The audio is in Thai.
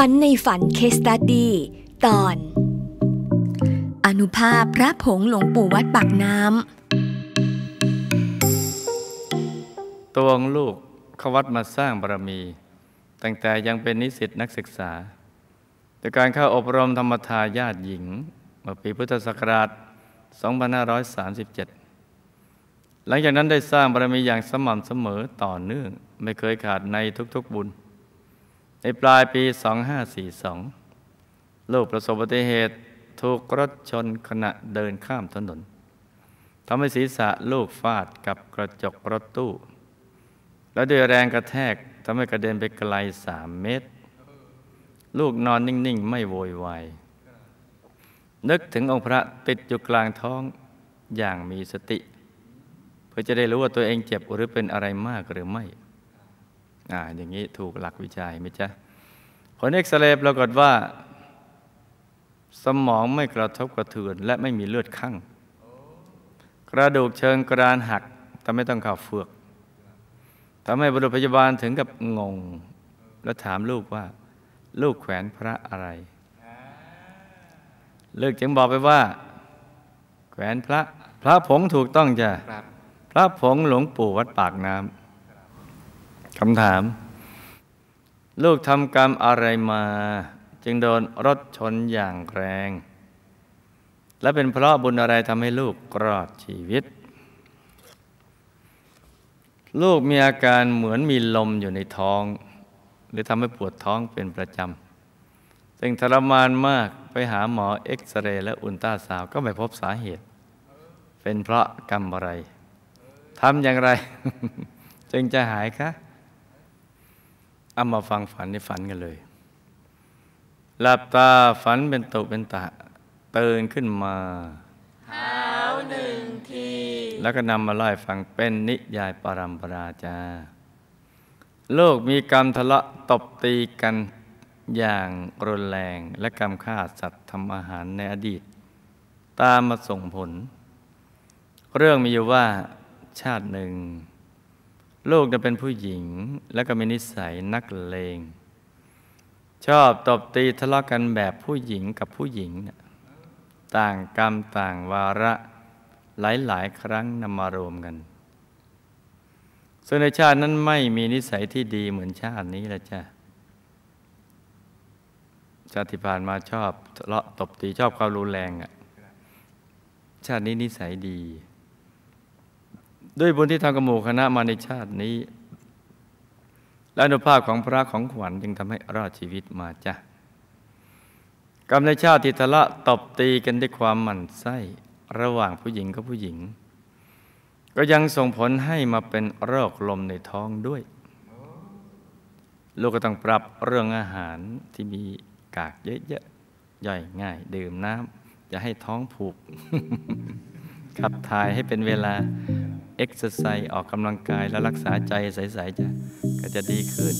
ฝันในฝันเคสตัดดี้ตอน อนุภาพพระผงหลวงปู่วัดปากน้ำตวงลูกเขาวัดมาสร้างบารมี ตั้งแต่ยังเป็นนิสิตนักศึกษาแต่การเข้าอบรมธรรมทายาทหญิงเมื่อปีพุทธศักราช 2537 หลังจากนั้นได้สร้างบารมีอย่างสม่ำเสมอต่อเนื่อง ไม่เคยขาดในทุกๆบุญ ในปลายปี 2542 ลูกประสบอุบัติเหตุถูกรถชนขณะเดินข้ามถนนทำให้ศีรษะลูกฟาดกับกระจกรถตู้ และด้วยแรงกระแทกทำให้กระเด็นไปไกลสามเมตร ลูกนอนนิ่ง ๆ ไม่โวยวายนึกถึงองค์พระติดอยู่กลางท้องอย่างมีสติ เพื่อจะได้รู้ว่าตัวเองเจ็บหรือเป็นอะไรมากหรือไม่ อ่าอย่างนี้ถูกหลักวิจัยไหมจ๊ะ ผลเอ็กซเรย์ปรากฏว่า สมองไม่กระทบกระเทือนและไม่มีเลือดข้างกระดูกเชิงกรานหักแต่ไม่ต้องข่าเฟือกทำให้บุรุษพยาบาลถึงกับงง แล้วถามลูกว่า ลูกแขวนพระอะไรเลิกจึงบอกไปว่า แขวนพระ พระผงถูกต้องจ้ะพระผงหลวงปู่วัดปากน้ำ คำถาม ลูกทำกรรมอะไรมา จึงโดนรถชนอย่างแรง และเป็นเพราะบุญอะไรทำให้ลูกรอดชีวิต ลูกมีอาการเหมือนมีลมอยู่ในท้อง หรือทำให้ปวดท้องเป็นประจำซึ่งทรมานมากไปหาหมอเอ็กซเรย์และอุลตราซาวก็ไม่พบสาเหตุ เป็นเพราะกรรมอะไรทำอย่างไร จึงจะหายคะ เอามาฟังฝันในฝันกันเลย หลับตาฝันเป็นตุเป็นตะตื่นขึ้นมาเท้าหนึ่งที แล้วก็นำมาไล่ฟังเป็นนิยายปรัมปราจา โลกมีกรรมทะเลาะตบตีกันอย่างรุนแรงและกรรมฆ่าสัตว์ทำอาหารในอดีต ตามมาส่งผล เรื่องมีอยู่ว่าชาติหนึ่ง ลูกจะเป็นผู้หญิงแล้วก็มีนิสัยนักเลง ชอบตบตีทะเลาะกันแบบผู้หญิงกับผู้หญิง ต่างกรรมต่างวาระหลายๆครั้งนำมารวมกันส่วนในชาตินั้นไม่มีนิสัยที่ดีเหมือนชาตินี้ละจ้ะชาติผ่านมาชอบทะเลาะตบตีชอบความรุนแรงอะ ชาตินี้นิสัยดี ด้วยบุญที่ทำกับหมู่คณะมาในชาตินี้ และอนุภาพของพระของขวัญจึงทำให้รอดชีวิตมาจ้ะกรรมในชาติที่ทะเลาะตบตีกันด้วยความหมั่นไส้ระหว่างผู้หญิงกับผู้หญิง ก็ยังส่งผลให้มาเป็นโรคลมในท้องด้วย ลูกก็ต้องปรับเรื่องอาหารที่มีกากเยอะๆย่อยง่าย ดื่มน้ำอย่าให้ท้องผูกขับถ่ายให้เป็นเวลา เอ็กซ์ไซส์ออกกำลังกายและรักษาใจใสๆจะก็จะดีขึ้น